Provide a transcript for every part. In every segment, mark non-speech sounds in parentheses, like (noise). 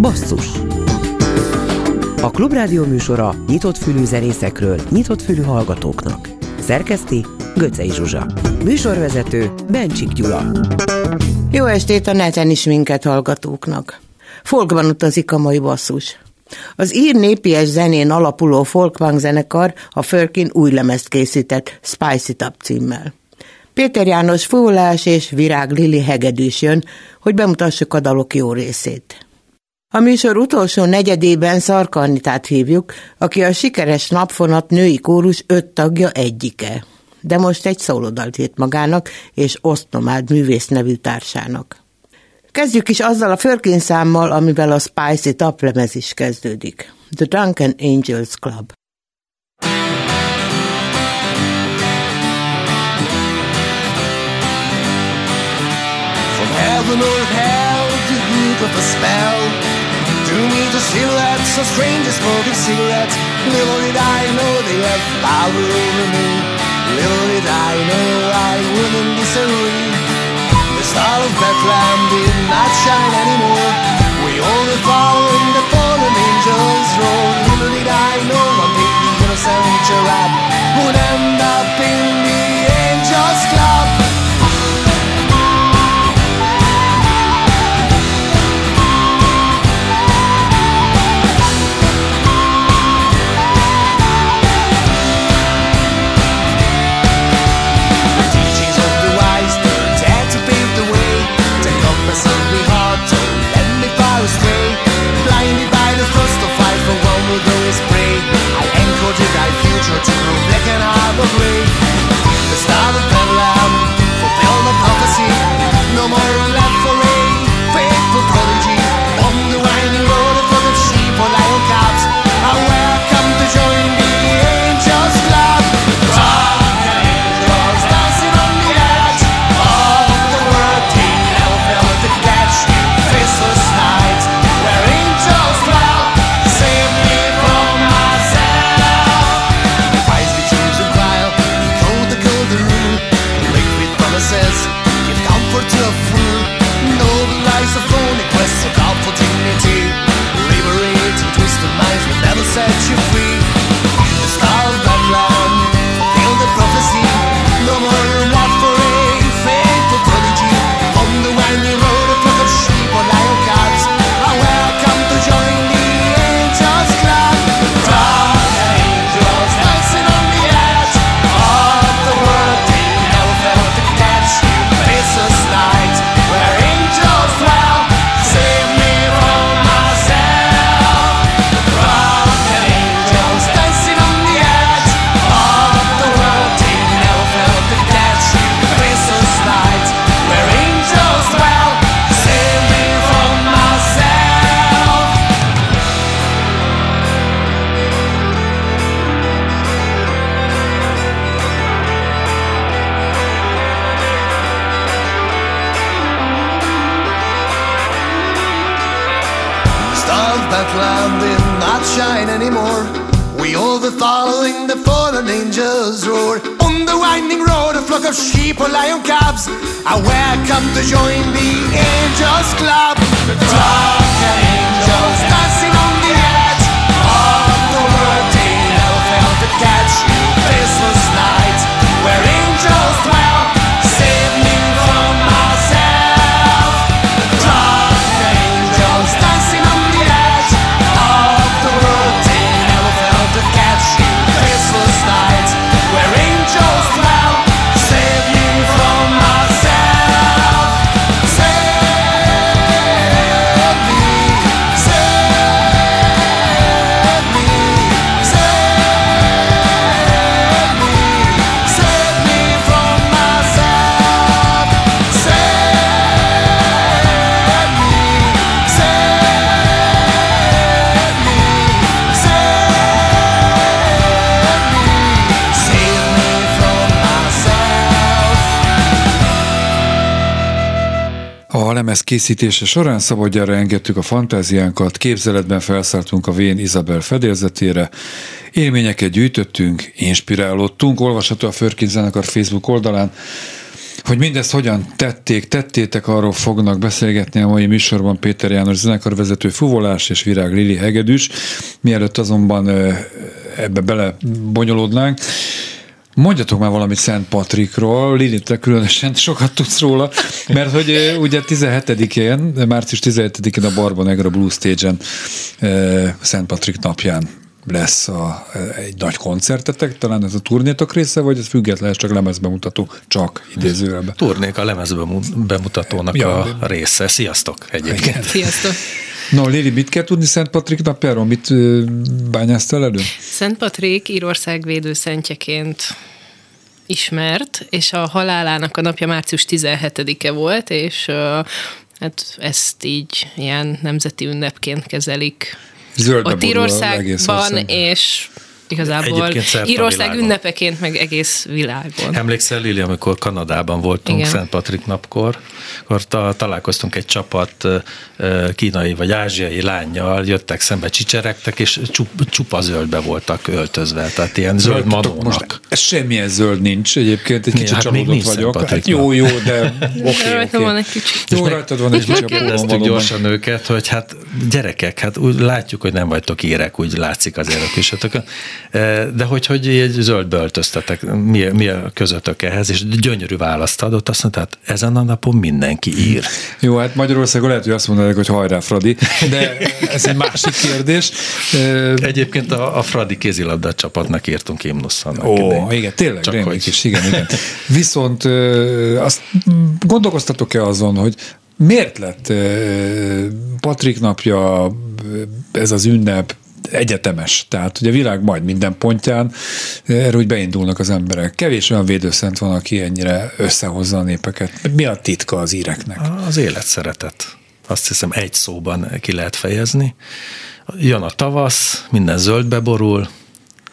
Basszus A Klubrádió műsora nyitott fülű zenészekről, nyitott fülű hallgatóknak. Szerkeszti Göcej Zsuzsa. Műsorvezető Bencsik Gyula. Jó estét a neten is minket hallgatóknak. Folkban utazik a mai basszus. Az ír népies zenén alapuló folkpunk zenekar a Förkin új lemezt készített Spicy Up címmel. Péter János fúlás és Virág Lili hegedűs jön, hogy bemutassuk a dalok jó részét. A műsor utolsó negyedében Szarkarnitát hívjuk, aki a sikeres napfonat női kórus öt tagja egyike. De most egy szólodalt írt magának és Osztomád művész nevű társának. Kezdjük is azzal a Förkin számmal, amivel a Spicy taplemez is kezdődik. The Drunken Angels Club. Heaven or hell, the hook of a spell? To me the silhouettes of strangers smoking cigarettes Little did I know they have power over me. Little did I know I wouldn't disagree. The star of Bethlehem did not shine anymore. We were following the fallen angels road Little did I know one day the innocent cherub Would end up in the angels club shine anymore. We all were following the fallen angels' roar. On the winding road, a flock of sheep or lion cubs are welcome to join the angels' club. The lemez készítése során szabadjára engedtük a fantáziánkat, képzeletben felszálltunk a Vén Izabel fedélzetére, élményeket gyűjtöttünk, inspirálódtunk, olvasható a Förkin zenekar Facebook oldalán, Hogy mindezt hogyan tették, tettétek, arról fognak beszélgetni a mai műsorban Péter János zenekarvezető Fuvolás és Virág Lili Hegedűs. Mielőtt azonban ebbe bele bonyolódnánk, Mondjatok már valamit Szent Patrikról, Lili, te különösen sokat tudsz róla, mert hogy ugye 17-én, március 17-én a Barba Negra Blue Stage-en Szent Patrik napján lesz a, egy nagy koncertetek, talán ez a turnétok része, vagy ez független, csak lemezbemutató, csak idézőjelben? Turnék a lemezbemutatónak ja. a része. Sziasztok egyébként. Sziasztok. No, Lili, mit kell tudni Szent Patrik napjáról? Mit bányáztál elő? Szent Patrik Írország védőszentjeként ismert, és a halálának a napja március 17-e volt, és hát ezt így ilyen nemzeti ünnepként kezelik Zöldbe ott Írországban, és igazából Írország ünnepeként, meg egész világon. Emlékszel, Lili, amikor Kanadában voltunk Igen. Szent Patrik napkor, akkor ta, találkoztunk egy csapat kínai vagy ázsiai lányjal, jöttek szembe, csicseregtek, és csup, csupa zöldbe voltak öltözve, tehát ilyen zöld manónak. Most ez semmilyen zöld nincs egyébként, egy kicsit hát csalódott vagyok. Hát jó, jó, de (laughs) oké, okay, okay. van egy kicsit. Jó, rajtad van egy kicsit. Megkérdeztük gyorsan őket, hogy hát gyerekek, hát úgy látjuk, hogy nem vagytok érek, úgy látszik azért a kisötökön. De hogy, hogy egy zöldbe öltöztetek, mi, mi a közöttök ehhez, és gyönyörű választ adott, azt mondta, hát ezen a napon mindenki ír. Jó, hát Magyarországon lehet, hogy azt mondanak, hogy hajrá, Fradi, de ez egy másik kérdés. Egyébként a, a Fradi kézilabda csapatnak írtunk imnusszal. Ó, idején. igen, tényleg, Csak hogy... is, igen, igen. Viszont azt gondolkoztatok-e azon, hogy miért lett Patrik napja ez az ünnep egyetemes. Tehát ugye a világ majd minden pontján erről úgy beindulnak az emberek. Kevés olyan védőszent van, aki ennyire összehozza a népeket. Mi a titka az íreknek? Az élet szeretet. Azt hiszem egy szóban ki lehet fejezni. Jön a tavasz, minden zöldbe borul,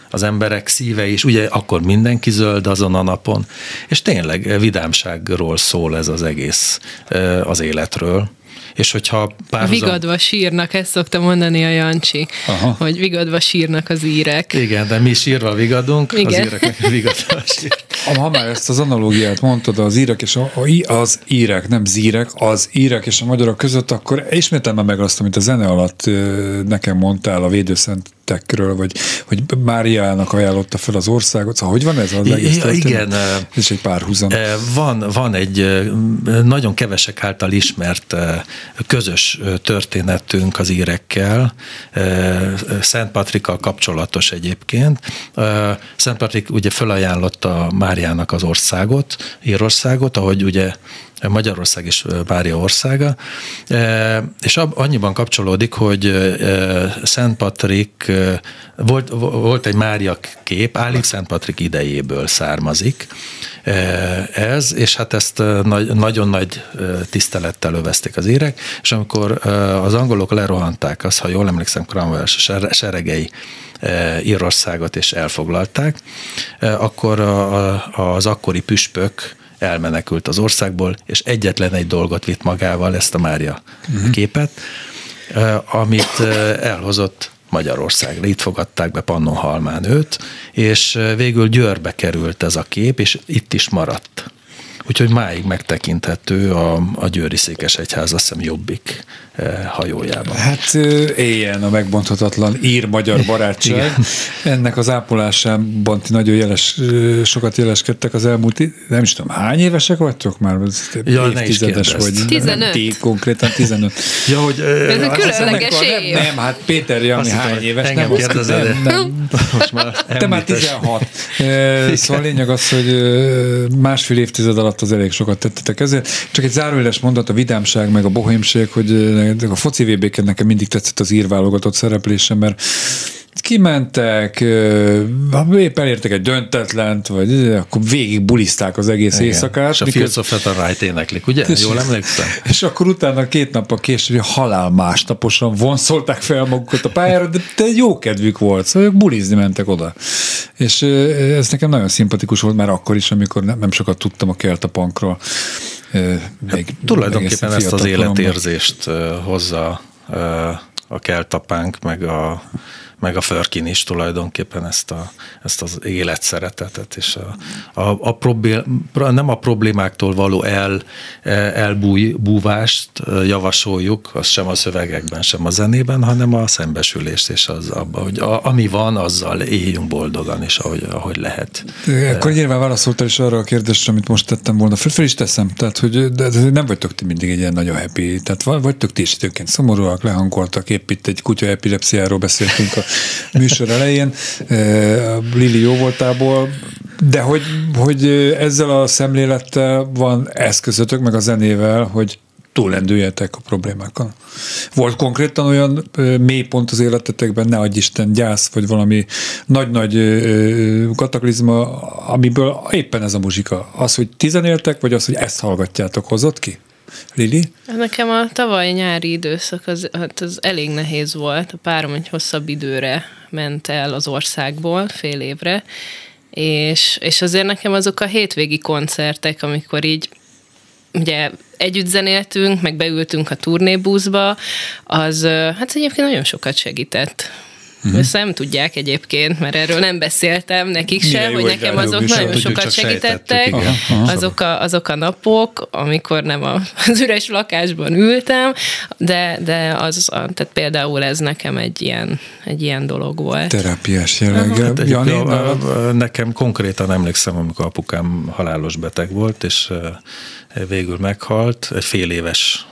az emberek szíve is, ugye akkor mindenki zöld azon a napon, és tényleg vidámságról szól ez az egész az életről és hogyha párhuzam... Vigadva sírnak, ezt szokta mondani a Jancsi, Aha. hogy vigadva sírnak az írek. Igen, de mi sírva vigadunk, Igen. az írek (laughs) vigadva sír. Ha már ezt az analógiát mondtad az írek és a, az írek, nem zírek, az írek és a magyarok között, akkor ismételme meg azt, amit a zene alatt nekem mondtál a védőszent tettekről, vagy hogy Máriának ajánlotta fel az országot. Szóval hogy van ez az egész ja, Igen. Ez egy pár húzam. Van, van egy nagyon kevesek által ismert közös történetünk az írekkel, Szent Patrikkal kapcsolatos egyébként. Szent Patrik ugye felajánlotta Máriának az országot, Írországot, ahogy ugye Magyarország és Mária országa, és annyiban kapcsolódik, hogy Szent Patrik, volt, volt egy Mária kép, állít Szent Patrik idejéből származik ez, és hát ezt nagyon nagy tisztelettel övezték az érek, és amikor az angolok lerohanták azt, ha jól emlékszem, Cromwell seregei Írországot és elfoglalták, akkor az akkori püspök elmenekült az országból, és egyetlen egy dolgot vitt magával, ezt a Mária uh-huh. képet, amit elhozott Magyarországra. Itt fogadták be Pannonhalmán őt, és végül Győrbe került ez a kép, és itt is maradt. Úgyhogy máig megtekinthető a, a Győri Székesegyház, azt hiszem jobbik eh, hajójában. Hát éljen a megbonthatatlan ír-magyar barátság. Ennek az ápolásában ti nagyon jeles, sokat jeleskedtek az elmúlt, nem is tudom, hány évesek vagytok már? Ja, évtizedes vagy. 15. Ti konkrétan 15. (laughs) ja, hogy, Ez a különleges év. Nem, nem, hát Péter Jani hány éves? Engem nem, kérdezed, nem, nem. (laughs) Most már Te már 16. (laughs) Szóval a lényeg az, hogy másfél évtized alatt az elég sokat tettetek ezért. Csak egy zárójeles mondat, a vidámság, meg a bohémség, hogy a foci vb nekem mindig tetszett az írválogatott szereplése, mert kimentek, épp elértek egy döntetlent, vagy akkor végig buliszták az egész Igen. éjszakát. És a Fields of Right éneklik, ugye? És, Jól emlékszem? (laughs) És akkor utána két nap a később halál másnaposan vonszolták fel magukat a pályára, de, de jó kedvük volt, szóval ők bulizni mentek oda. És ez nekem nagyon szimpatikus volt már akkor is, amikor nem, nem sokat tudtam a Keltapankról. Még hát, tulajdonképpen ezt az életérzést hozza a keltapánk, meg a meg a Förkin is tulajdonképpen ezt, a, ezt az életszeretetet, és a, a, a problém, nem a problémáktól való el, elbúvást javasoljuk, az sem a szövegekben, sem a zenében, hanem a szembesülést, és az abban, hogy a, ami van, azzal éljünk boldogan, és ahogy, ahogy lehet. Akkor nyilván válaszoltál is arra a kérdésre, amit most tettem volna. Föl, föl is teszem, tehát hogy de, nem vagytok ti mindig egy ilyen nagyon happy, tehát vagytok ti is időnként szomorúak, lehangoltak, épp itt egy kutya epilepsziáról beszéltünk a műsor elején, Lili jó voltából, de hogy, hogy ezzel a szemlélettel van eszközötök, meg a zenével, hogy túlendüljetek a problémákon. Volt konkrétan olyan mélypont az életetekben, ne adj Isten, gyász, vagy valami nagy-nagy kataklizma, amiből éppen ez a muzsika. Az, hogy tizen éltek, vagy az, hogy ezt hallgatjátok, hozott ki? Lili? Nekem a tavaly nyári időszak az, hát az elég nehéz volt. A párom egy hosszabb időre ment el az országból, fél évre, és, és azért nekem azok a hétvégi koncertek, amikor így ugye együtt zenéltünk, meg beültünk a turnébuszba, az hát egyébként nagyon sokat segített. Uh-huh. Ezt nem tudják egyébként, mert erről nem beszéltem nekik sem, hogy nekem azok nagyon sokat segítettek. Azok a, azok a napok, amikor nem (laughs) az üres lakásban ültem, de, de az, tehát például ez nekem egy ilyen, egy ilyen dolog volt. Terápiás jelleggel. Hát Jani, a, nekem konkrétan emlékszem, amikor apukám halálos beteg volt, és végül meghalt, egy fél éves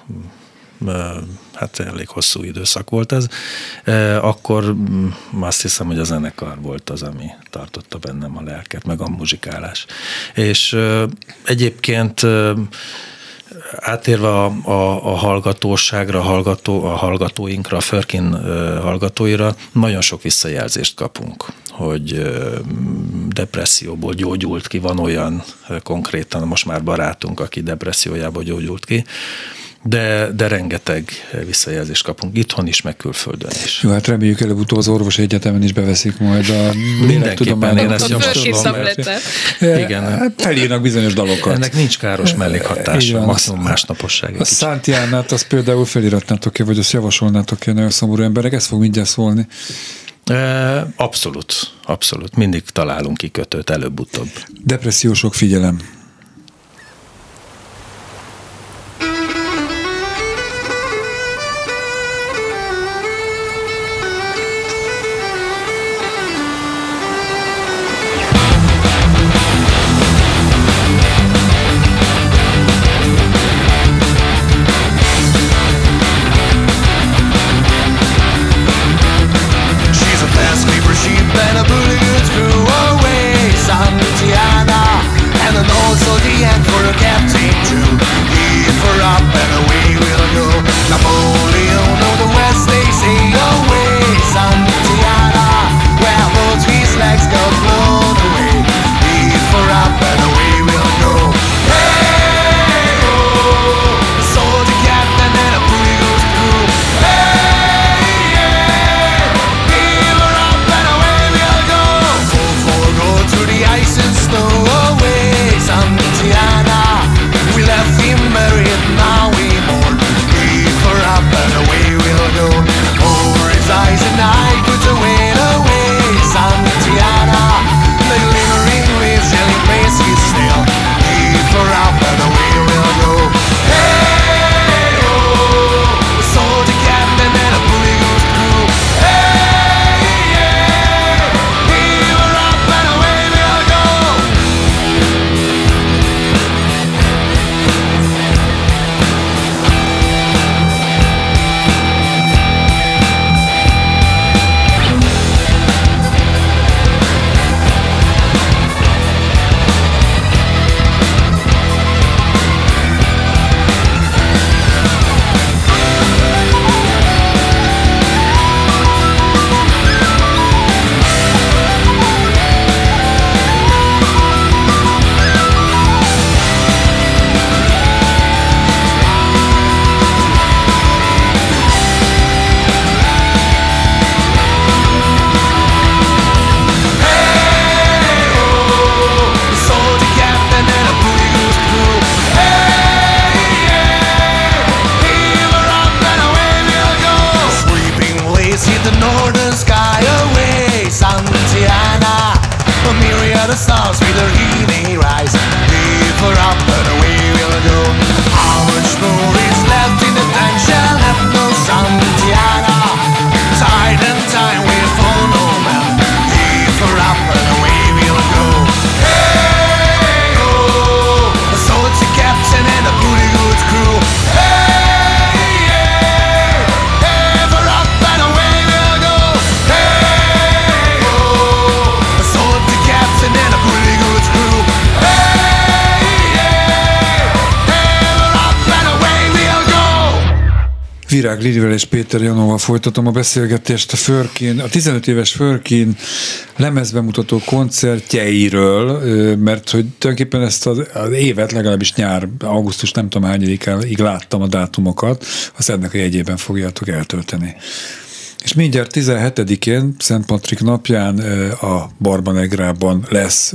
hát elég hosszú időszak volt ez, akkor mm, azt hiszem, hogy a zenekar volt az, ami tartotta bennem a lelket, meg a muzsikálás. És egyébként átérve a, a, a hallgatóságra, a, hallgató, a hallgatóinkra, a Förkin hallgatóira, nagyon sok visszajelzést kapunk, hogy depresszióból gyógyult ki, van olyan konkrétan most már barátunk, aki depressziójából gyógyult ki, de, de rengeteg visszajelzést kapunk itthon is, meg külföldön is. Jó, hát reméljük előbb-utóbb az orvos egyetemen is beveszik majd a Mindenképpen én ezt javaslom. Igen. Hát felírnak bizonyos dalokat. Ennek nincs káros mellékhatása, maximum másnaposság. A Szántiánát azt például feliratnátok-e, vagy azt javasolnátok-e nagyon szomorú emberek? Ez fog mindjárt szólni. Abszolút, abszolút. Mindig találunk kikötőt előbb-utóbb. Depressziósok figyelem. the songs. Virág Lilivel és Péter Janóval folytatom a beszélgetést a Förkin, a 15 éves Förkin lemezbemutató koncertjeiről, mert hogy tulajdonképpen ezt az, az évet legalábbis nyár, augusztus nem tudom hányadikáig láttam a dátumokat, azt ennek a jegyében fogjátok eltölteni. És mindjárt 17-én, Szent Patrik napján a Barbanegrában lesz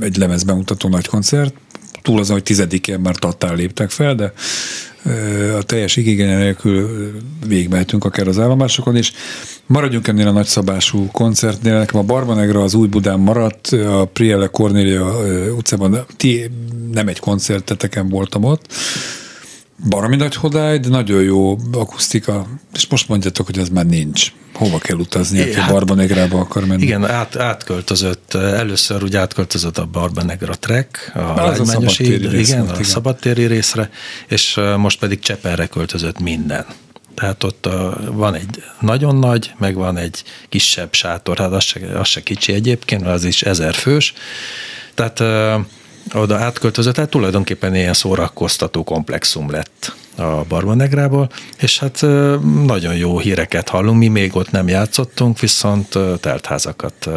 egy lemezbemutató nagy koncert, túl azon, hogy tizedikén már tattál léptek fel, de a teljes igénye nélkül végigmehetünk akár az állomásokon is. Maradjunk ennél a nagyszabású koncertnél. Nekem a Barbanegra az új Budán maradt, a Priele Cornélia utcában ti nem egy koncerteteken voltam ott, baromi nagy hodály, de nagyon jó akusztika, és most mondjátok, hogy ez már nincs. Hova kell utazni, aki hát, Barbanegrába akar menni? Igen, át, átköltözött, először úgy átköltözött a Barbanegra Trek, a lágymányosi, igen, volt, a szabadtéri részre, és most pedig Cseperre költözött minden. Tehát ott a, van egy nagyon nagy, meg van egy kisebb sátor, hát az se, az se kicsi egyébként, az is ezer fős. Tehát oda átköltözött, tehát tulajdonképpen ilyen szórakoztató komplexum lett a Barbanegrából, és hát nagyon jó híreket hallunk, mi még ott nem játszottunk, viszont teltházakat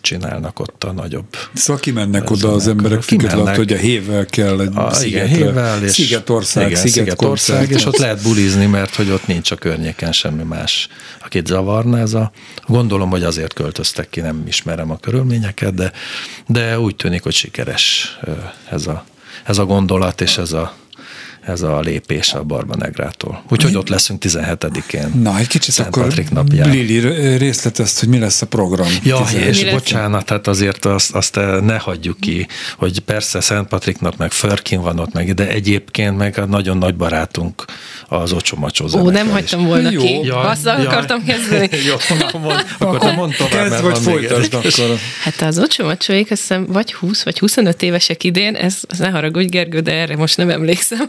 csinálnak ott a nagyobb. Szóval kimennek oda az emberek, függetlenül, hogy a hével kell egy a, igen, hével, és Szigetország, igen, Szigetország, és ott lehet bulizni, mert hogy ott nincs a környéken semmi más, akit zavarna ez a... Gondolom, hogy azért költöztek ki, nem ismerem a körülményeket, de, de úgy tűnik, hogy sikeres ez a, ez a gondolat, és ez a ez a lépés a Barbanegrától. Úgyhogy ott leszünk 17-én. Na, egy kicsit Szent akkor Patrik napján. Lili részletezt, hogy mi lesz a program. Ja, 17. és bocsánat, hát azért azt, azt ne hagyjuk ki, hogy persze Szent Patrik nap, meg Förkin van ott meg, de egyébként meg a nagyon nagy barátunk az Ocsomacsó Ó, nem hagytam volna Jó. ki. Ja, Azzal ja. akartam kezdeni. (laughs) Jó, na, mond, akkor te mondd tovább, Kezd, vagy folytasd akkor. Hát az Ocsomacsóik azt hiszem vagy 20 vagy 25 évesek idén, ez, ez ne haragudj Gergő, de erre most nem emlékszem.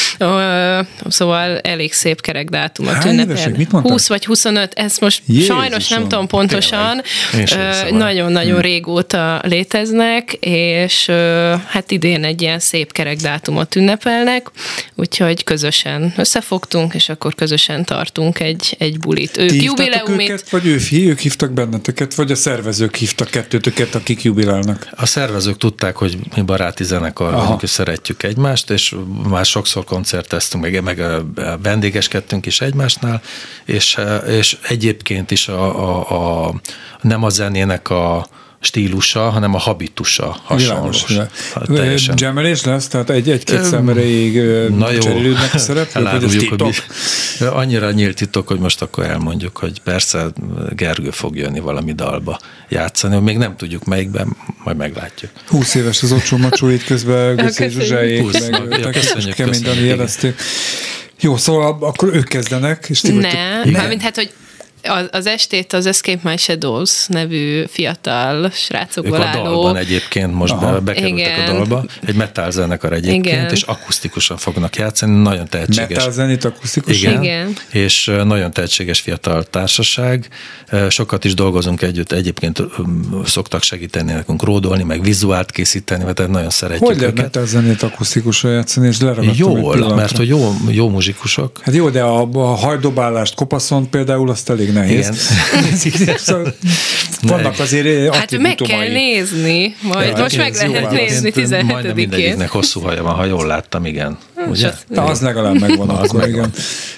szóval elég szép kerek dátumot ünnepel. 20 vagy 25, ezt most Jézusom, sajnos nem tudom pontosan. Nagyon-nagyon hmm. régóta léteznek, és hát idén egy ilyen szép kerek dátumot ünnepelnek, úgyhogy közösen összefogtunk, és akkor közösen tartunk egy, egy bulit. Ők jubileumit. Őket, vagy ő, ők hívtak benneteket, vagy a szervezők hívtak kettőtöket, akik jubilálnak? A szervezők tudták, hogy mi baráti zenekar vagyunk, és szeretjük egymást, és már sokszor koncerteztünk, meg, meg vendégeskedtünk is egymásnál, és, és egyébként is a, a, a nem a zenének a stílusa, hanem a habitusa hasonlós. Világos, Gemelés lesz? Tehát egy-két szem erejéig cserélődnek a (laughs) szereplők? Hogy ez titok? Annyira nyílt titok, hogy most akkor elmondjuk, hogy persze Gergő fog jönni valami dalba játszani, még nem tudjuk melyikben, majd meglátjuk. 20 éves az ocsó macsóit közben (laughs) Göcé Zsuzsáék, meg ja, köszönjük, kemény Dani jelezték. Jó, szóval akkor ők kezdenek, és ti Ne, mármint hát, hogy az, az estét az Escape My Shadows nevű fiatal srácokból ők a álló. dalban egyébként most Aha. bekerültek Igen. a dalba. Egy metal zenekar egyébként, Igen. és akusztikusan fognak játszani, nagyon tehetséges. Metal zenét akusztikusan? Igen. Igen. És nagyon tehetséges fiatal társaság. Sokat is dolgozunk együtt, egyébként szoktak segíteni nekünk ródolni, meg vizuált készíteni, mert nagyon szeretjük Hogy lehet metal zenét akusztikusan játszani, és Jól, mert hogy jó, jó muzsikusok. Hát jó, de a, a hajdobálást kopaszon például azt elég nehéz. Igen. (laughs) szóval vannak azért Hát meg kell nézni, majd ja, most meg lehet nézni 17-én. Majdnem mindegyiknek hosszú haja van, ha jól láttam, igen. Ugye? Na, az legalább megvan az igen.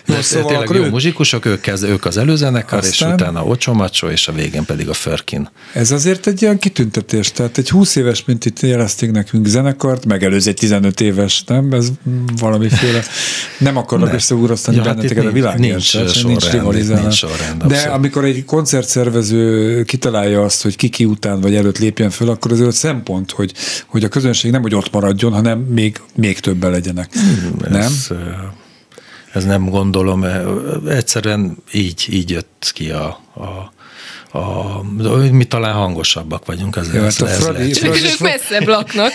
Jó, szóval tényleg jó ő... muzsikusok, ők, kezd, ők az előzenekar, Aztán... és utána Ocsomacsó, és a végén pedig a Förkin. Ez azért egy ilyen kitüntetés, tehát egy 20 éves, mint itt jelezték nekünk zenekart, megelőz egy 15 éves, nem? Ez valamiféle, nem akarok ne. összeúrasztani ja, hát benneteket a világért. Nincs, nincs, sorrend, nincs sorrend, De amikor egy koncertszervező kitalálja azt, hogy kiki után vagy előtt lépjen föl, akkor azért szempont, hogy, hogy a közönség nem, hogy ott maradjon, hanem még, még többen legyenek. Hmm, nem? Ez, ez nem gondolom, egyszerűen így, így jött ki a, a a, mi talán hangosabbak vagyunk, azért Jó, hát a Fradi, Fradi, Fradi, messzebb laknak.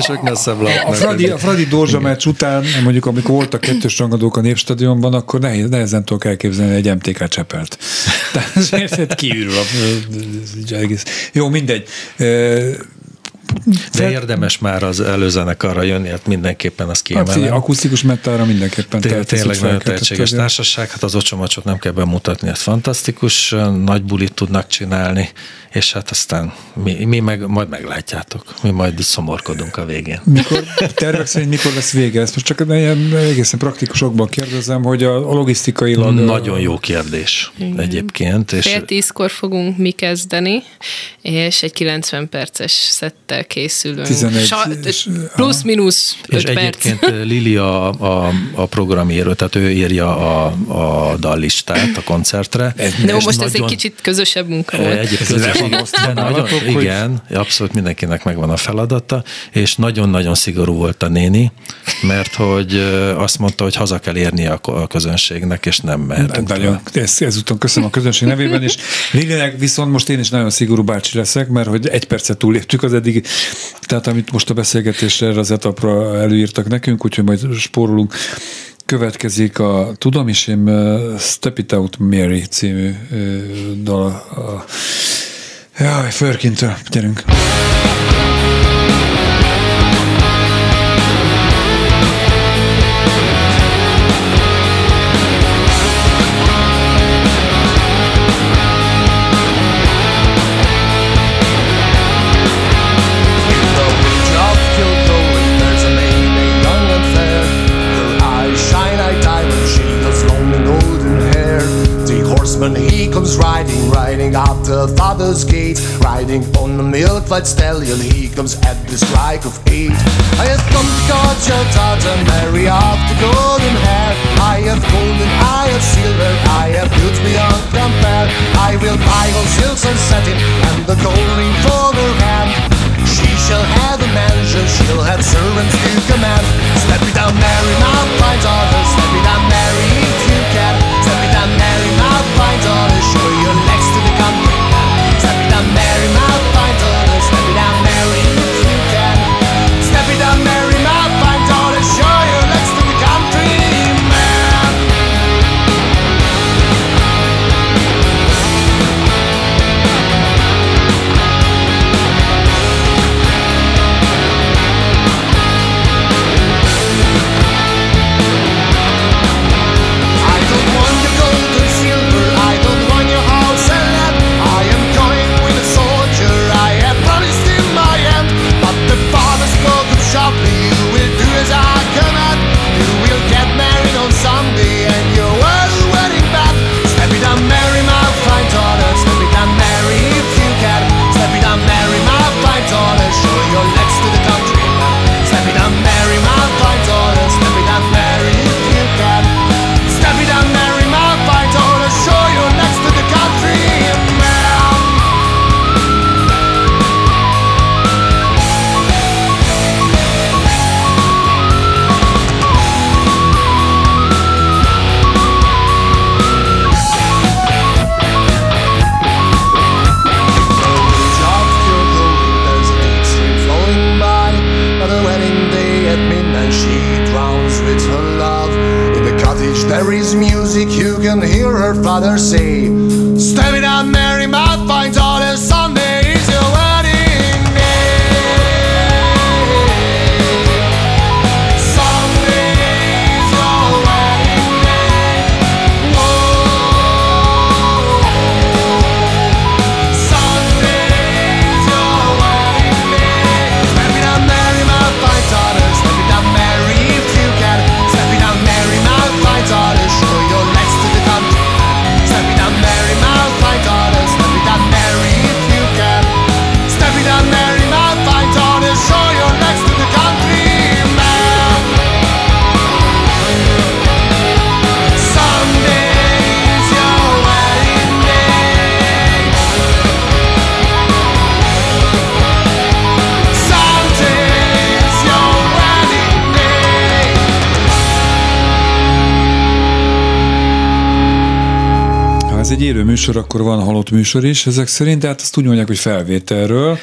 Sok messzebb laknak. A Fradi, a Fradi Dorzsa meccs után, mondjuk amikor voltak kettős rangadók a Népstadionban, akkor nehéz, nehezen tudok elképzelni egy MTK Csepelt. Tehát kiürül a, egész. Jó, mindegy De érdemes már az előzenekarra jönni, hát mindenképpen az Hát, figyelj, kiemelem. akusztikus metára mindenképpen. Té- Tényleg nagyon tehetséges társaság, hát az ocsomacsot nem kell bemutatni, ez fantasztikus, nagy bulit tudnak csinálni, és hát aztán mi, mi meg majd meglátjátok, mi majd szomorkodunk a végén. Mikor, tervek szerint mikor lesz vége? Ezt most csak ilyen egészen praktikusokban kérdezem, hogy a, a logisztikailag... Nagyon jó kérdés egyébként, és Fél tízkor fogunk mi kezdeni, és egy 90 perces szettel készülünk. 11 és- plusz-minusz 5 És perc. egyébként (laughs) Lili a, a, a programíró, tehát ő írja a, a dallistát a koncertre. De És most ez egy nagyon- kicsit közösebb munka volt. Egyéb Ez de nagyon, igen, abszolút mindenkinek megvan a feladata, és nagyon-nagyon szigorú volt a néni, mert hogy azt mondta, hogy haza kell érnie a, közönségnek, és nem mehetünk Nagyon, ezt, ezúton köszönöm a közönség nevében, és Lilinek viszont most én is nagyon szigorú bácsi leszek, mert hogy egy percet túléptük az eddig, tehát amit most a beszélgetésre erre az etapra előírtak nekünk, úgyhogy majd spórolunk. Következik a Tudom is én Step It Out Mary című dal. Jaj, Förkintől, gyerünk. In riding out the father's gate, riding on the milk-white stallion. He comes at the strike of eight. I have come to court your daughter, Mary of the golden hair. I have golden, I have silver, I have goods beyond compare. I will buy all silks and satin and the gold ring for her hand. She shall have a mansion, she'll have servants to command. Step it down, Mary, my fine daughter. Step it down, Mary, if you can. Step it down, Mary, my fine daughter. Show your élő műsor, akkor van halott műsor is ezek szerint, de hát azt úgy mondják, hogy felvételről.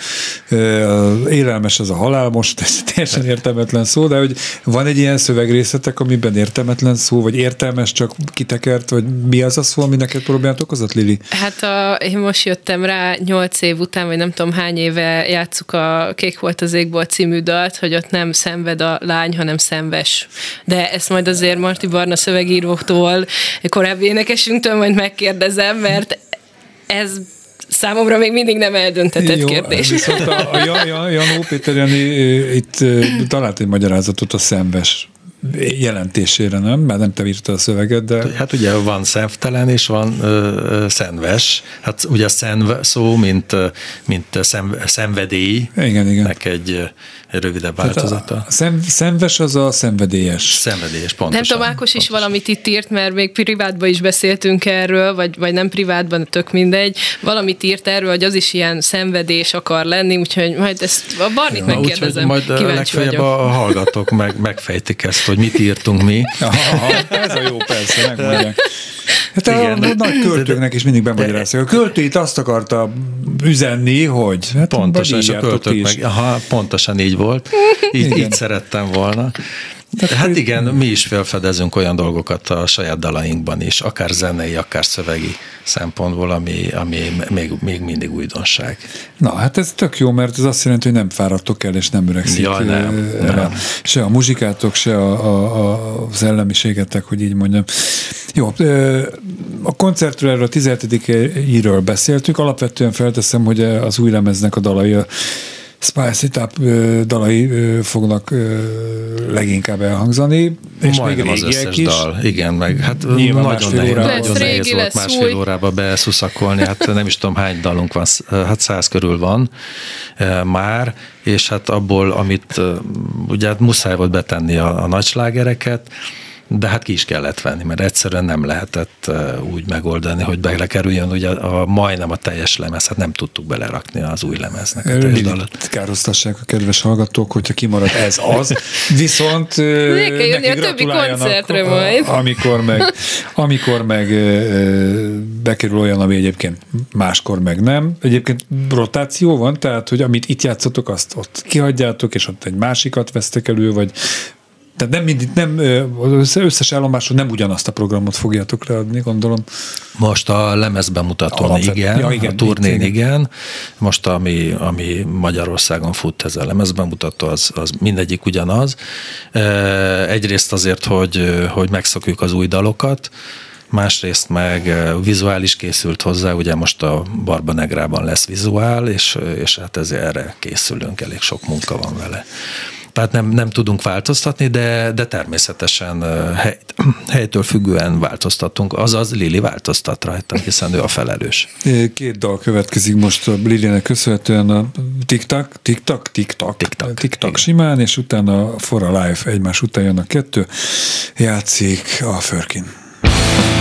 Élelmes ez a halál, most ez teljesen értelmetlen szó, de hogy van egy ilyen szövegrészetek, amiben értelmetlen szó, vagy értelmes, csak kitekert, vagy mi az a szó, ami neked problémát okozott, Lili? Hát a, én most jöttem rá nyolc év után, vagy nem tudom hány éve játsszuk a Kék volt az égból című dalt, hogy ott nem szenved a lány, hanem szenves. De ezt majd azért Marti Barna szövegírótól, korábbi énekesünktől majd megkérdezem, mert ez számomra még mindig nem eldöntetett Jó, kérdés. Viszont a, a Janó Péter Jani itt talált egy magyarázatot a szenves jelentésére, nem? Mert nem te írtad a szöveget, de... Hát ugye van szemtelen és van ö, szenves. Hát ugye a szenv szó, mint, mint szenv, szenvedély. Igen, igen. Nek egy rövidebb változata. a szem, szenves az a szenvedélyes. Szenvedélyes, pontosan. Nem tudom, Ákos is valamit itt írt, mert még privátban is beszéltünk erről, vagy, vagy nem privátban, tök mindegy. Valamit írt erről, hogy az is ilyen szenvedés akar lenni, úgyhogy majd ezt a Barnit ja, megkérdezem. Úgy, majd legfeljebb vagyok. a hallgatók meg, megfejtik ezt, hogy mit írtunk mi. (laughs) Aha, ez a jó, persze, megmondják. (laughs) Hát Igen, a, nagy költőknek is mindig bemagyarázják. A költő itt azt akarta üzenni, hogy... Hát pontosan, és a költők meg, aha, pontosan így volt. Így, így szerettem volna. Tehát hát igen, mi is felfedezünk olyan dolgokat a saját dalainkban is, akár zenei, akár szövegi szempontból, ami, ami még, még mindig újdonság. Na, hát ez tök jó, mert ez azt jelenti, hogy nem fáradtok el, és nem öregszik. Ja, nem, nem. Se a muzsikátok, se a, a, a, az ellemiségetek, hogy így mondjam. Jó, a koncertről erről a 17 íről beszéltünk, alapvetően felteszem, hogy az új lemeznek a dalai Spicy Tap dalai fognak leginkább elhangzani. És Majdnem még az összes is. dal. Igen, meg hát nagyon nehéz, nagyon nehéz volt másfél új. órába beszuszakolni, hát nem is tudom hány dalunk van, hát száz körül van már, és hát abból, amit ugye hát muszáj volt betenni a, a nagyslágereket, de hát ki is kellett venni, mert egyszerűen nem lehetett úgy megoldani, hogy belekerüljön ugye a, a majdnem a teljes lemez, hát nem tudtuk belerakni az új lemeznek a. Károsztassák a kedves hallgatók, hogyha kimarad ez az, viszont neki (laughs) jönni a többi koncertre majd. Amikor meg, (laughs) amikor meg bekerül olyan, ami egyébként máskor meg nem. Egyébként rotáció van, tehát, hogy amit itt játszotok, azt ott kihagyjátok, és ott egy másikat vesztek elő, vagy tehát nem mindig, nem, az összes állomáson nem ugyanazt a programot fogjátok leadni, gondolom. Most a lemezbemutatón igen, ja, igen, a turnén igen. igen. Most ami, ami Magyarországon fut ez a lemezbemutató, az, az mindegyik ugyanaz. Egyrészt azért, hogy, hogy megszokjuk az új dalokat, másrészt meg vizuális készült hozzá, ugye most a Barba Negrában lesz vizuál, és, és hát ezért erre készülünk, elég sok munka van vele tehát nem, nem tudunk változtatni, de, de természetesen hely, helytől függően változtatunk. Azaz Lili változtat rajta, hiszen ő a felelős. Két dal következik most a Lilinek köszönhetően a TikTok, TikTok, TikTok, TikTok, TikTok simán, és utána For a Life egymás után jön a kettő. Játszik a Förkin. it.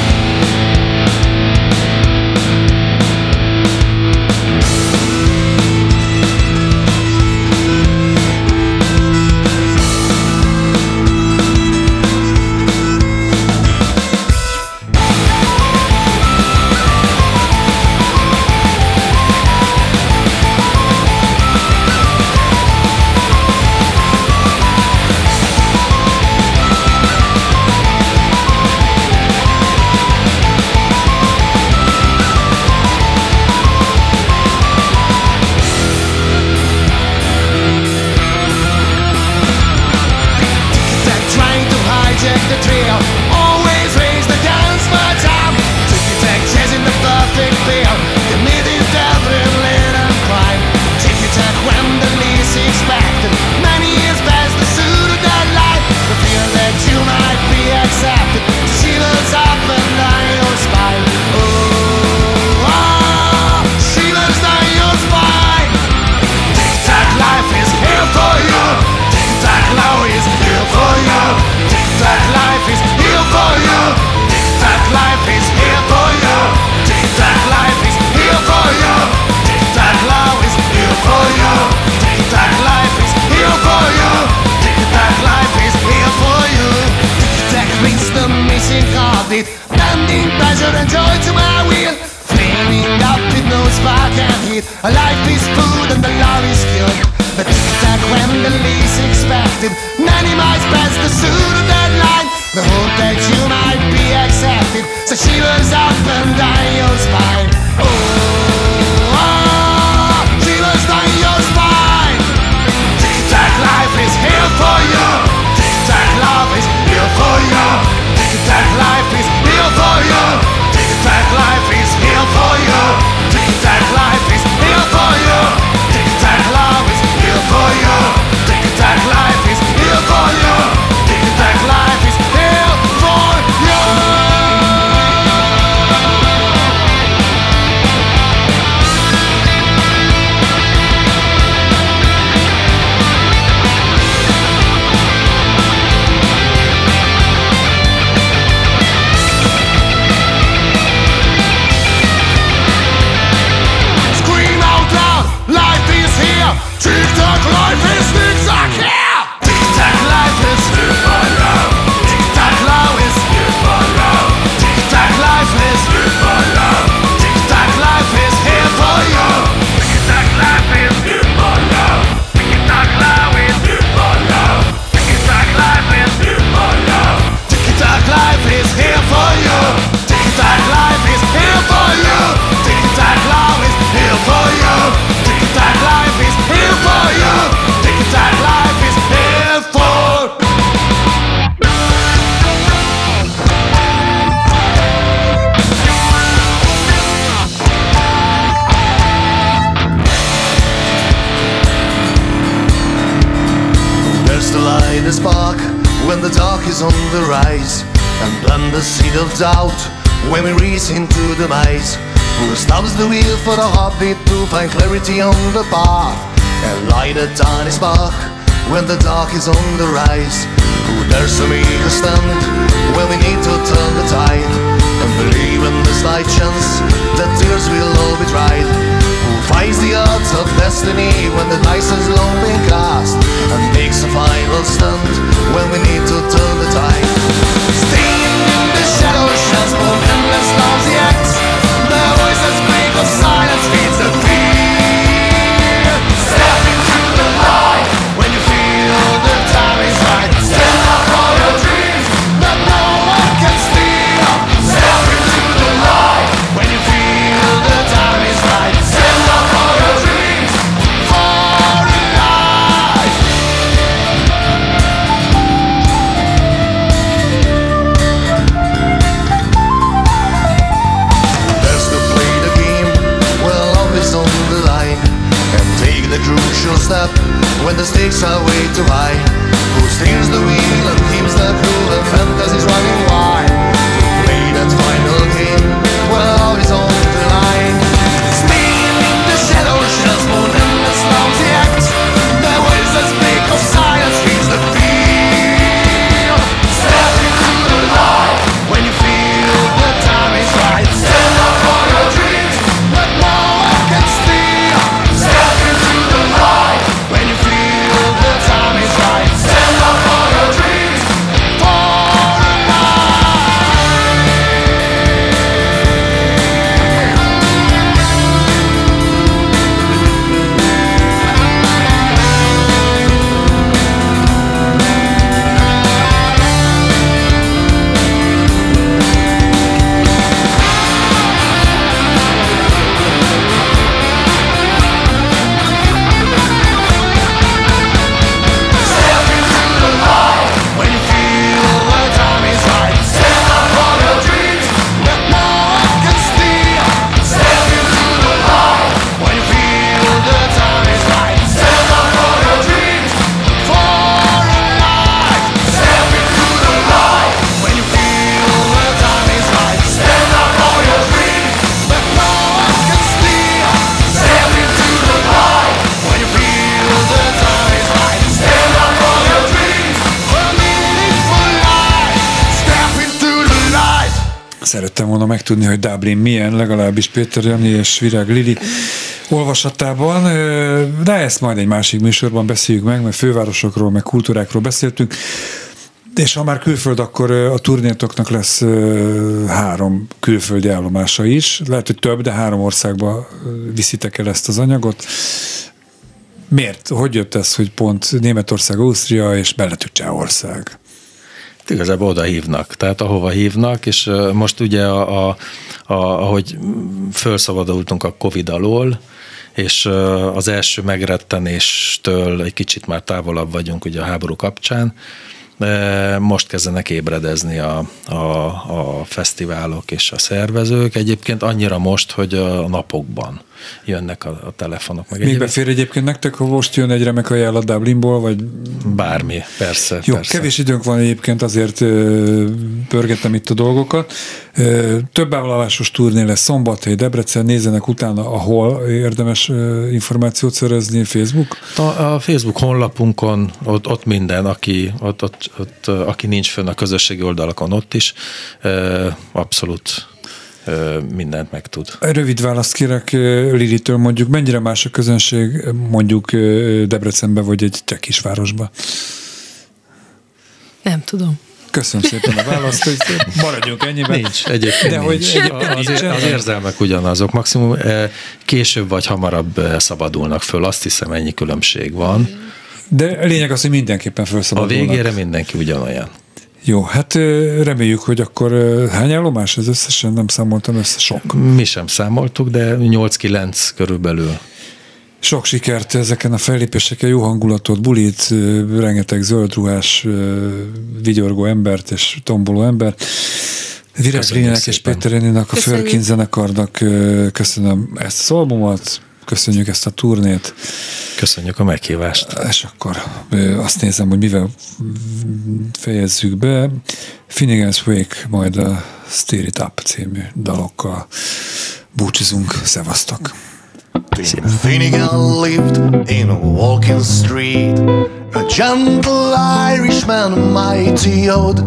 demise. Who stops the wheel for the heartbeat to find clarity on the path and light a tiny spark when the dark is on the rise? Who dares to make a stand when we need to turn the tide and believe in the slight chance that tears will all be dried? Who fights the odds of destiny when the dice has long been cast and makes a final stand when we need to turn the tide? Staying in the shadows, transformed endless love's the. This painful silence feeds the fear szerettem volna megtudni, hogy Dublin milyen, legalábbis Péter Jani és Virág Lili olvasatában, de ezt majd egy másik műsorban beszéljük meg, mert fővárosokról, meg kultúrákról beszéltünk. És ha már külföld, akkor a turnétoknak lesz három külföldi állomása is. Lehet, hogy több, de három országba viszitek el ezt az anyagot. Miért? Hogy jött ez, hogy pont Németország, Ausztria és Beletű Csehország? Igazából oda hívnak, tehát ahova hívnak, és most ugye, a, a, a, ahogy felszabadultunk a Covid alól, és az első megrettenéstől egy kicsit már távolabb vagyunk ugye a háború kapcsán, most kezdenek ébredezni a, a, a fesztiválok és a szervezők. Egyébként annyira most, hogy a napokban jönnek a, a telefonok. Meg Még befér egyébként nektek, ha most jön egy remek ajánlat Dublinból, vagy... Bármi, persze. Jó, persze. kevés időnk van egyébként, azért pörgetem itt a dolgokat. Több állomásos turné lesz Szombathely, Debrecen, nézzenek utána, ahol érdemes információt szerezni, Facebook? A, a Facebook honlapunkon, ott, ott minden, aki, ott, ott, ott, aki nincs fönn a közösségi oldalakon, ott is abszolút mindent megtud. Rövid választ kérek Lilitől, mondjuk mennyire más a közönség mondjuk Debrecenbe vagy egy te kisvárosba? Nem tudom. Köszönöm szépen a választ, hogy maradjunk ennyiben. Nincs, egyébként De nincs. hogy egyébként az, nincs, az érzelmek ugyanazok, maximum később vagy hamarabb szabadulnak föl, azt hiszem ennyi különbség van. De lényeg az, hogy mindenképpen A felszabadulnak. végére mindenki ugyanolyan. Jó, hát reméljük, hogy akkor hány állomás ez összesen? Nem számoltam össze, sok. Mi sem számoltuk, de 8-9 körülbelül. Sok sikert ezeken a fellépéseken, jó hangulatot, bulit, rengeteg zöldruhás, vigyorgó embert és tomboló embert. Virág és Péter Eninak, a Förkin zenekarnak köszönöm ezt az albumot, köszönjük ezt a turnét. Köszönjük a meghívást. És akkor azt nézem, hogy mivel fejezzük be. Finnegan's Wake, majd a Steer It Up című dalokkal búcsizunk. Szevasztok! Finnegan lived in a walking street. A gentle Irishman, mighty old.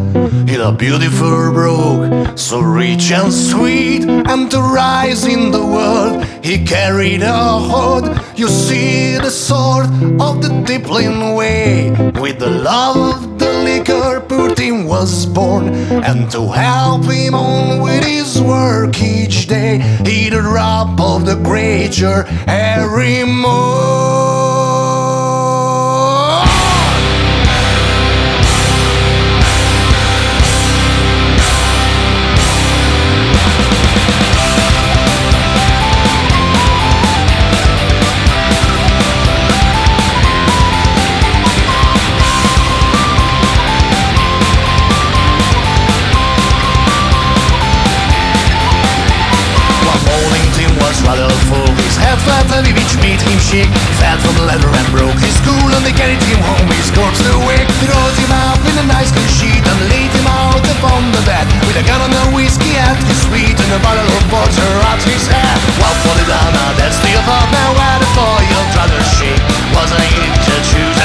He a beautiful brook, so rich and sweet. And to rise in the world, he carried a hood. You see the sword of the tippling way. With the love of the liquor, Putin was born. And to help him on with his work each day, he the drop of the creature every morn. Made him He fell from the ladder and broke his school And they carried him home, his corpse awake They rolled him up in a nice clean sheet And laid him out upon the bed With a gun and a whiskey at his feet And a bottle of porter at his head Well, for the downer, that's the above Now where the boy you'd rather shake Was I in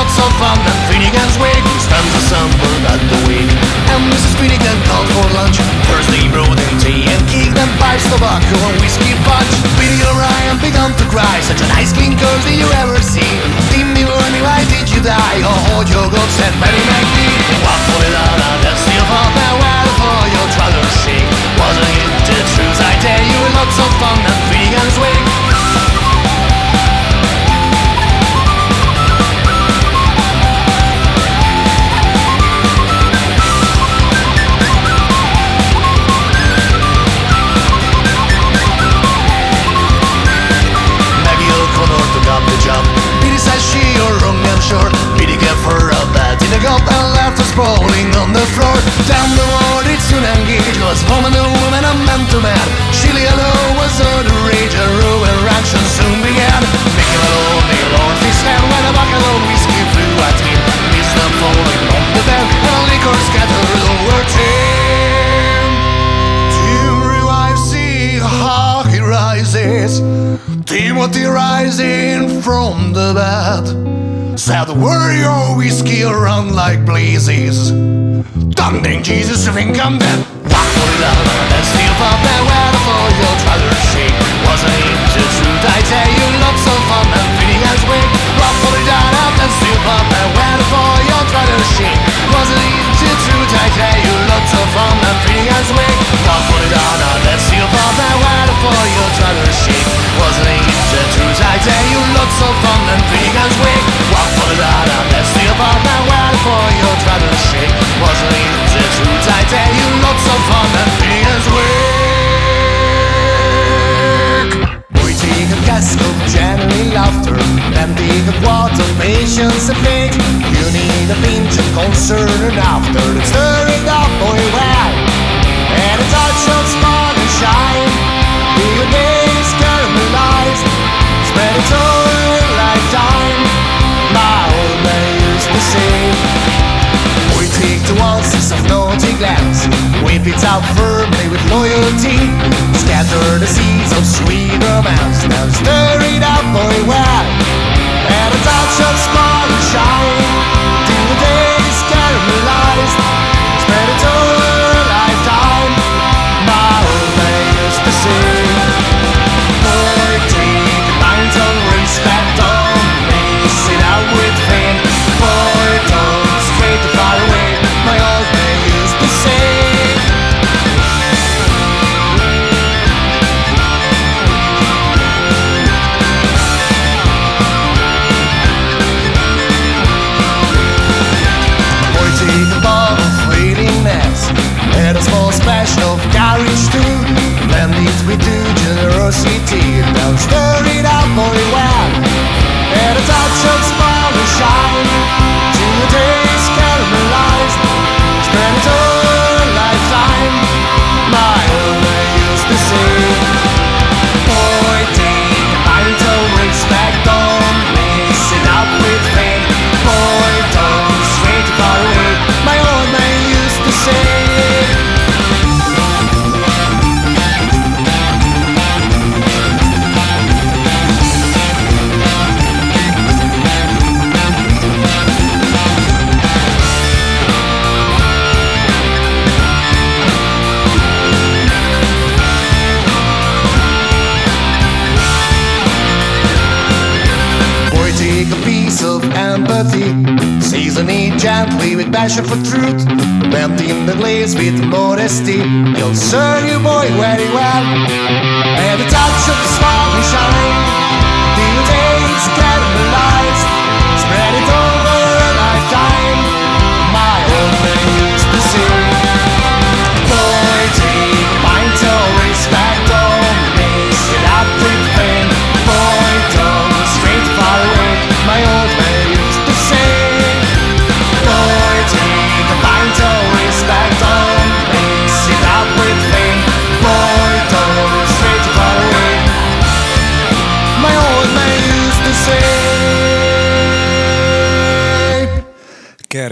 lots of fun And Finnegan's wake Stands assembled at the wake And Mrs. Finnegan called for lunch First they brought in tea and cake Then pipes, tobacco and whiskey punch Billy O'Ryan began to cry Such a nice clean girl did you ever see? Tim Delaney, why did you die? Oh, hold your guts and Mary McGee What for out and that's still Now where for your trouser shake Wasn't it the truth? I tell you lots of fun and Finnegan's wake sprawling on the floor. Down the ward, it's soon engaged. Was woman to woman and man to man. Shilly alone was on the rage. A ruin reaction soon began. Mickey Malone, nail on his hand when a bucket of whiskey flew at him. Missed them falling on the bed. And liquor scattered over Tim. Tim revives, see how he rises. Timothy rising from the bed. Said the worry always whiskey run like blazes. Don't think Jesus of income then. Fuck for love and steal for their where for your trousers shake. Wasn't it truth I tell you? Love so fun and feeling as weak. Rock for the down up and steal for where for your trousers shake. Wasn't it truth I tell you? so from the fingers weak One foot on a left seal from the water for your driver's sheep. Wasn't it the truth I tell you look so from the fingers weak One foot on a left seal from the water for your driver's sheep. Wasn't it the truth I tell you look so from the fingers weak Waiting a cask of genuine laughter Emptying of water, patience and faith You need a pinch of concern and after the stirring up and spark and caramelized. Lifetime. My old. We take the ounces of naughty out firmly with loyalty, scatter the seeds of sweet romance, now stir it up, boy, well, and a touch of spark and shine, till the day is caramelized, don't passion for truth, blend in the glaze with modesty. You'll serve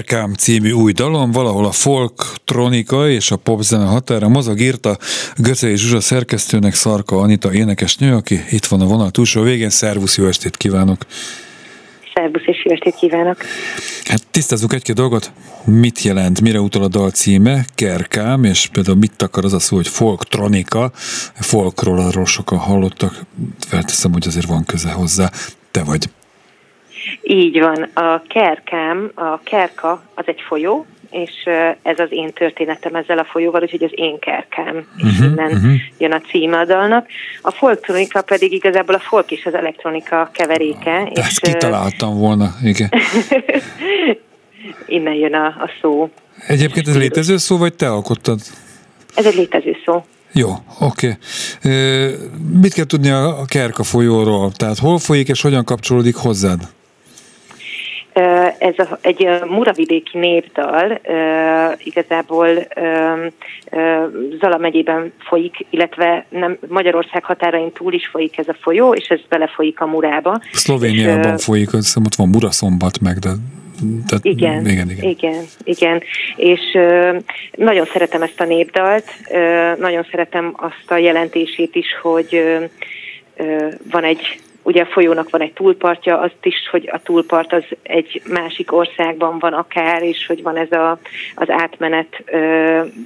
Kerkám című új dalom, valahol a folk, tronika és a popzene határa mozog, írta Göcei Zsuzsa szerkesztőnek Szarka Anita énekesnő, aki itt van a vonal túlsó végén. Szervusz, jó estét kívánok! Szervusz és jó estét kívánok! Hát tisztázzuk egy-két dolgot. Mit jelent, mire utal a dal címe, Kerkám, és például mit akar az a szó, hogy folk, tronika, folkról arról sokan hallottak, felteszem, hogy azért van köze hozzá. Te vagy. Így van, a Kerkám, a Kerka az egy folyó, és ez az én történetem ezzel a folyóval, úgyhogy az én kerkám, és Mhm, innen mhm. jön a címe a dalnak. A folktronika pedig igazából a folk és az elektronika keveréke, és Ezt kitaláltam volna, igen. (laughs) innen jön a, a szó. Egyébként ez létező szó, vagy te alkottad? Ez egy létező szó. Jó, oké. Okay. Mit kell tudni a Kerka folyóról? Tehát hol folyik és hogyan kapcsolódik hozzád? Ez a, egy muravidéki népdal, igazából Zala megyében folyik, illetve nem Magyarország határain túl is folyik ez a folyó, és ez belefolyik a Murába. Szlovéniában És, folyik, azt hiszem ott van Muraszombat meg, de tehát, Igen, igen, igen. igen, igen. És ö, nagyon szeretem ezt a népdalt, ö, nagyon szeretem azt a jelentését is, hogy ö, ö, van egy ugye a folyónak van egy túlpartja, azt is, hogy a túlpart az egy másik országban van akár, és hogy van ez a, az átmenet,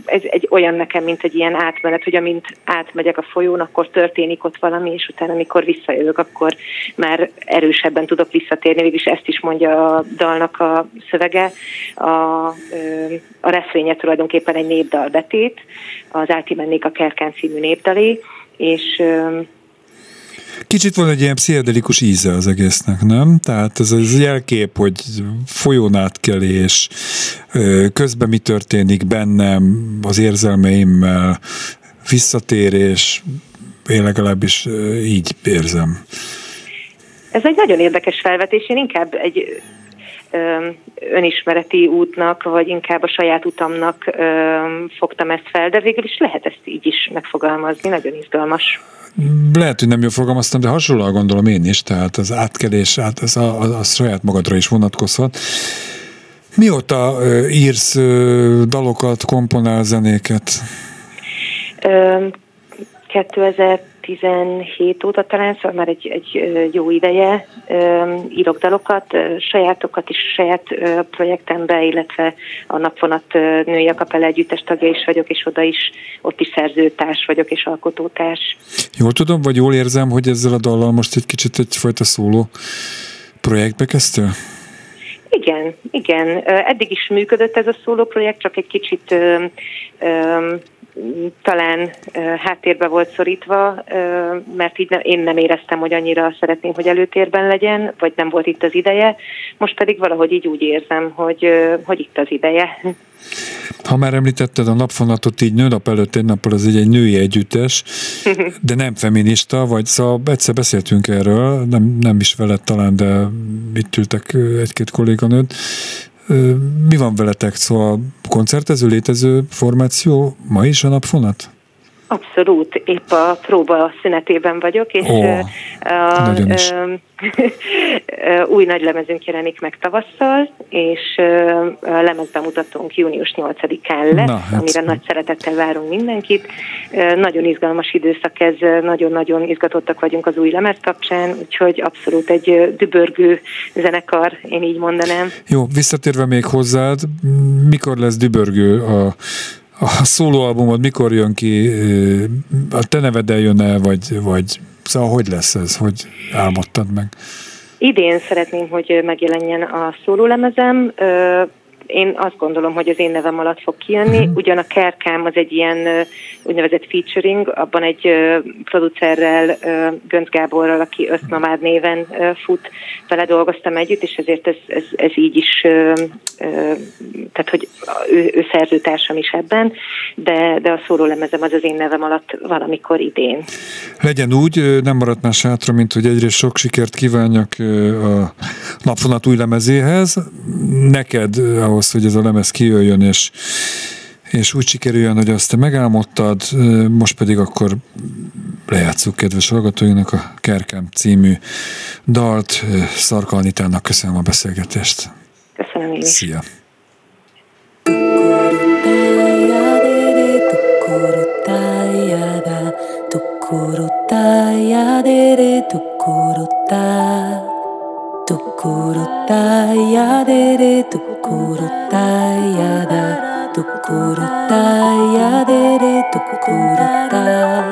ez egy olyan nekem, mint egy ilyen átmenet, hogy amint átmegyek a folyón, akkor történik ott valami, és utána, amikor visszajövök, akkor már erősebben tudok visszatérni, végülis ezt is mondja a dalnak a szövege. A, a refrénye tulajdonképpen egy népdal betét, az Átimennék a Kerkán című népdalé, és Kicsit van egy ilyen pszichedelikus íze az egésznek, nem? Tehát ez az jelkép, hogy folyón átkelés, közben mi történik bennem, az érzelmeimmel, visszatérés, én legalábbis így érzem. Ez egy nagyon érdekes felvetés, én inkább egy önismereti útnak, vagy inkább a saját utamnak fogtam ezt fel, de végül is lehet ezt így is megfogalmazni, nagyon izgalmas. Lehet, hogy nem jól fogalmaztam, de hasonlóan gondolom én is, tehát az átkelés, át, az a, a, a saját magadra is vonatkozhat. Mióta írsz dalokat, komponál zenéket? 2017 óta talán, szóval már egy, egy jó ideje írok dalokat, sajátokat is saját projektembe, illetve a Napvonat Női Akapella Együttes tagja is vagyok, és oda is, ott is szerzőtárs vagyok, és alkotótárs. Jól tudom, vagy jól érzem, hogy ezzel a dallal most egy kicsit egyfajta szóló projektbe kezdtél? Igen, igen. Eddig is működött ez a szóló projekt, csak egy kicsit talán háttérbe volt szorítva, mert így én nem éreztem, hogy annyira szeretném, hogy előtérben legyen, vagy nem volt itt az ideje. Most pedig valahogy így úgy érzem, hogy, hogy itt az ideje. Ha már említetted a napfonatot, így nőnap előtt egy nappal az egy, egy női együttes, (laughs) de nem feminista, vagy szóval egyszer beszéltünk erről, nem, nem is veled talán, de itt ültek egy-két kolléganőt, mi van veletek? Szóval koncertező, létező formáció ma is a napfonat? Abszolút, épp a próba szünetében vagyok, és oh, a, a, új nagy lemezünk jelenik meg tavasszal, és a lemezbemutatónk június 8-án lesz, Na, hát. amire nagy szeretettel várunk mindenkit. Nagyon izgalmas időszak ez, nagyon-nagyon izgatottak vagyunk az új lemez kapcsán, úgyhogy abszolút egy dübörgő zenekar, én így mondanám. Jó, visszatérve még hozzád, mikor lesz dübörgő a a szólóalbumod mikor jön ki, a te neved jön el, vagy, vagy szóval hogy lesz ez, hogy álmodtad meg? Idén szeretném, hogy megjelenjen a szólólemezem én azt gondolom, hogy az én nevem alatt fog kijönni. Uh-huh. Ugyan a Kerkám az egy ilyen úgynevezett featuring, abban egy producerrel, Gönc Gáborral, aki Ösznomád néven fut, vele dolgoztam együtt, és ezért ez, ez, ez így is, tehát hogy ő, ő szerzőtársam is ebben, de, de a lemezem az az én nevem alatt valamikor idén. Legyen úgy, nem maradt más hátra, mint hogy egyrészt sok sikert kívánjak a napfonat új lemezéhez. Neked ahhoz, hogy ez a lemez kijöjjön, és, és úgy sikerüljön, hogy azt te megálmodtad, most pedig akkor lejátszuk kedves hallgatóinak a Kerkem című dalt. Szarkalnitának köszönöm a beszélgetést. Köszönöm én is. Szia! Tukurutaya dere tukurutaya Tukurutaya dere ころタイヤだところタイヤでれところタイヤ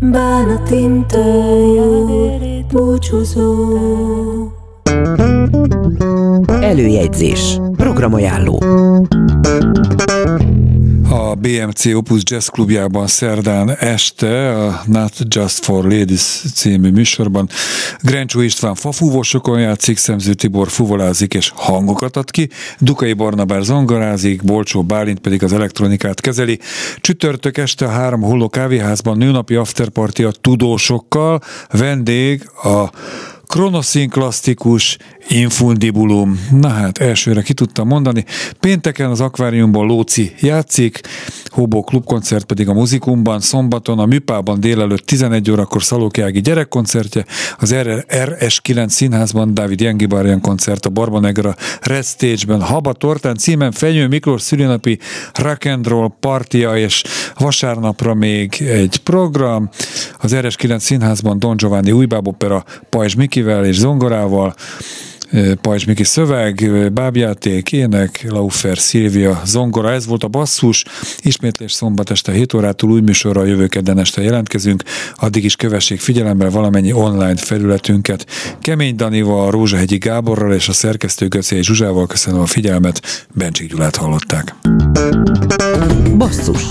bánatintől búcsúzó. Előjegyzés. Programajánló. A BMC Opus Jazz klubjában szerdán este a Not Just for Ladies című műsorban Grencsó István fafúvósokon játszik, Szemző Tibor fuvolázik és hangokat ad ki, Dukai Barnabár zongorázik, Bolcsó Bálint pedig az elektronikát kezeli. Csütörtök este a három holló kávéházban nőnapi afterparty a tudósokkal, vendég a Kronoszín klasszikus infundibulum. Na hát, elsőre ki tudtam mondani. Pénteken az akváriumban Lóci játszik, Hobó klubkoncert pedig a muzikumban, szombaton a Műpában délelőtt 11 órakor Szalókjági gyerekkoncertje, az RS9 színházban Dávid Jengibárján koncert, a Barbanegra Red Stage-ben, Haba Tortán címen Fenyő Miklós szülinapi rock and roll partia, és vasárnapra még egy program, az RS9 színházban Don Giovanni újbáb opera Pajzs Mikivel és zongorával, Pajzs Miki szöveg, bábjáték, ének, Laufer, Szilvia, zongora, ez volt a basszus. Ismétlés szombat este 7 órától új műsorra jövő kedden este jelentkezünk, addig is kövessék figyelembe valamennyi online felületünket. Kemény Danival, Rózsahegyi Gáborral és a szerkesztő Göcé Zsuzsával köszönöm a figyelmet, Bencsik Gyulát hallották. Basszus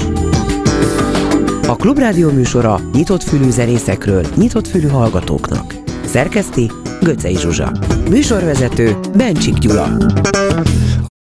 A Klubrádió műsora nyitott fülű zenészekről, nyitott fülű hallgatóknak. Szerkeszti Göcej Zsuzsa. Műsorvezető Bencsik Gyula.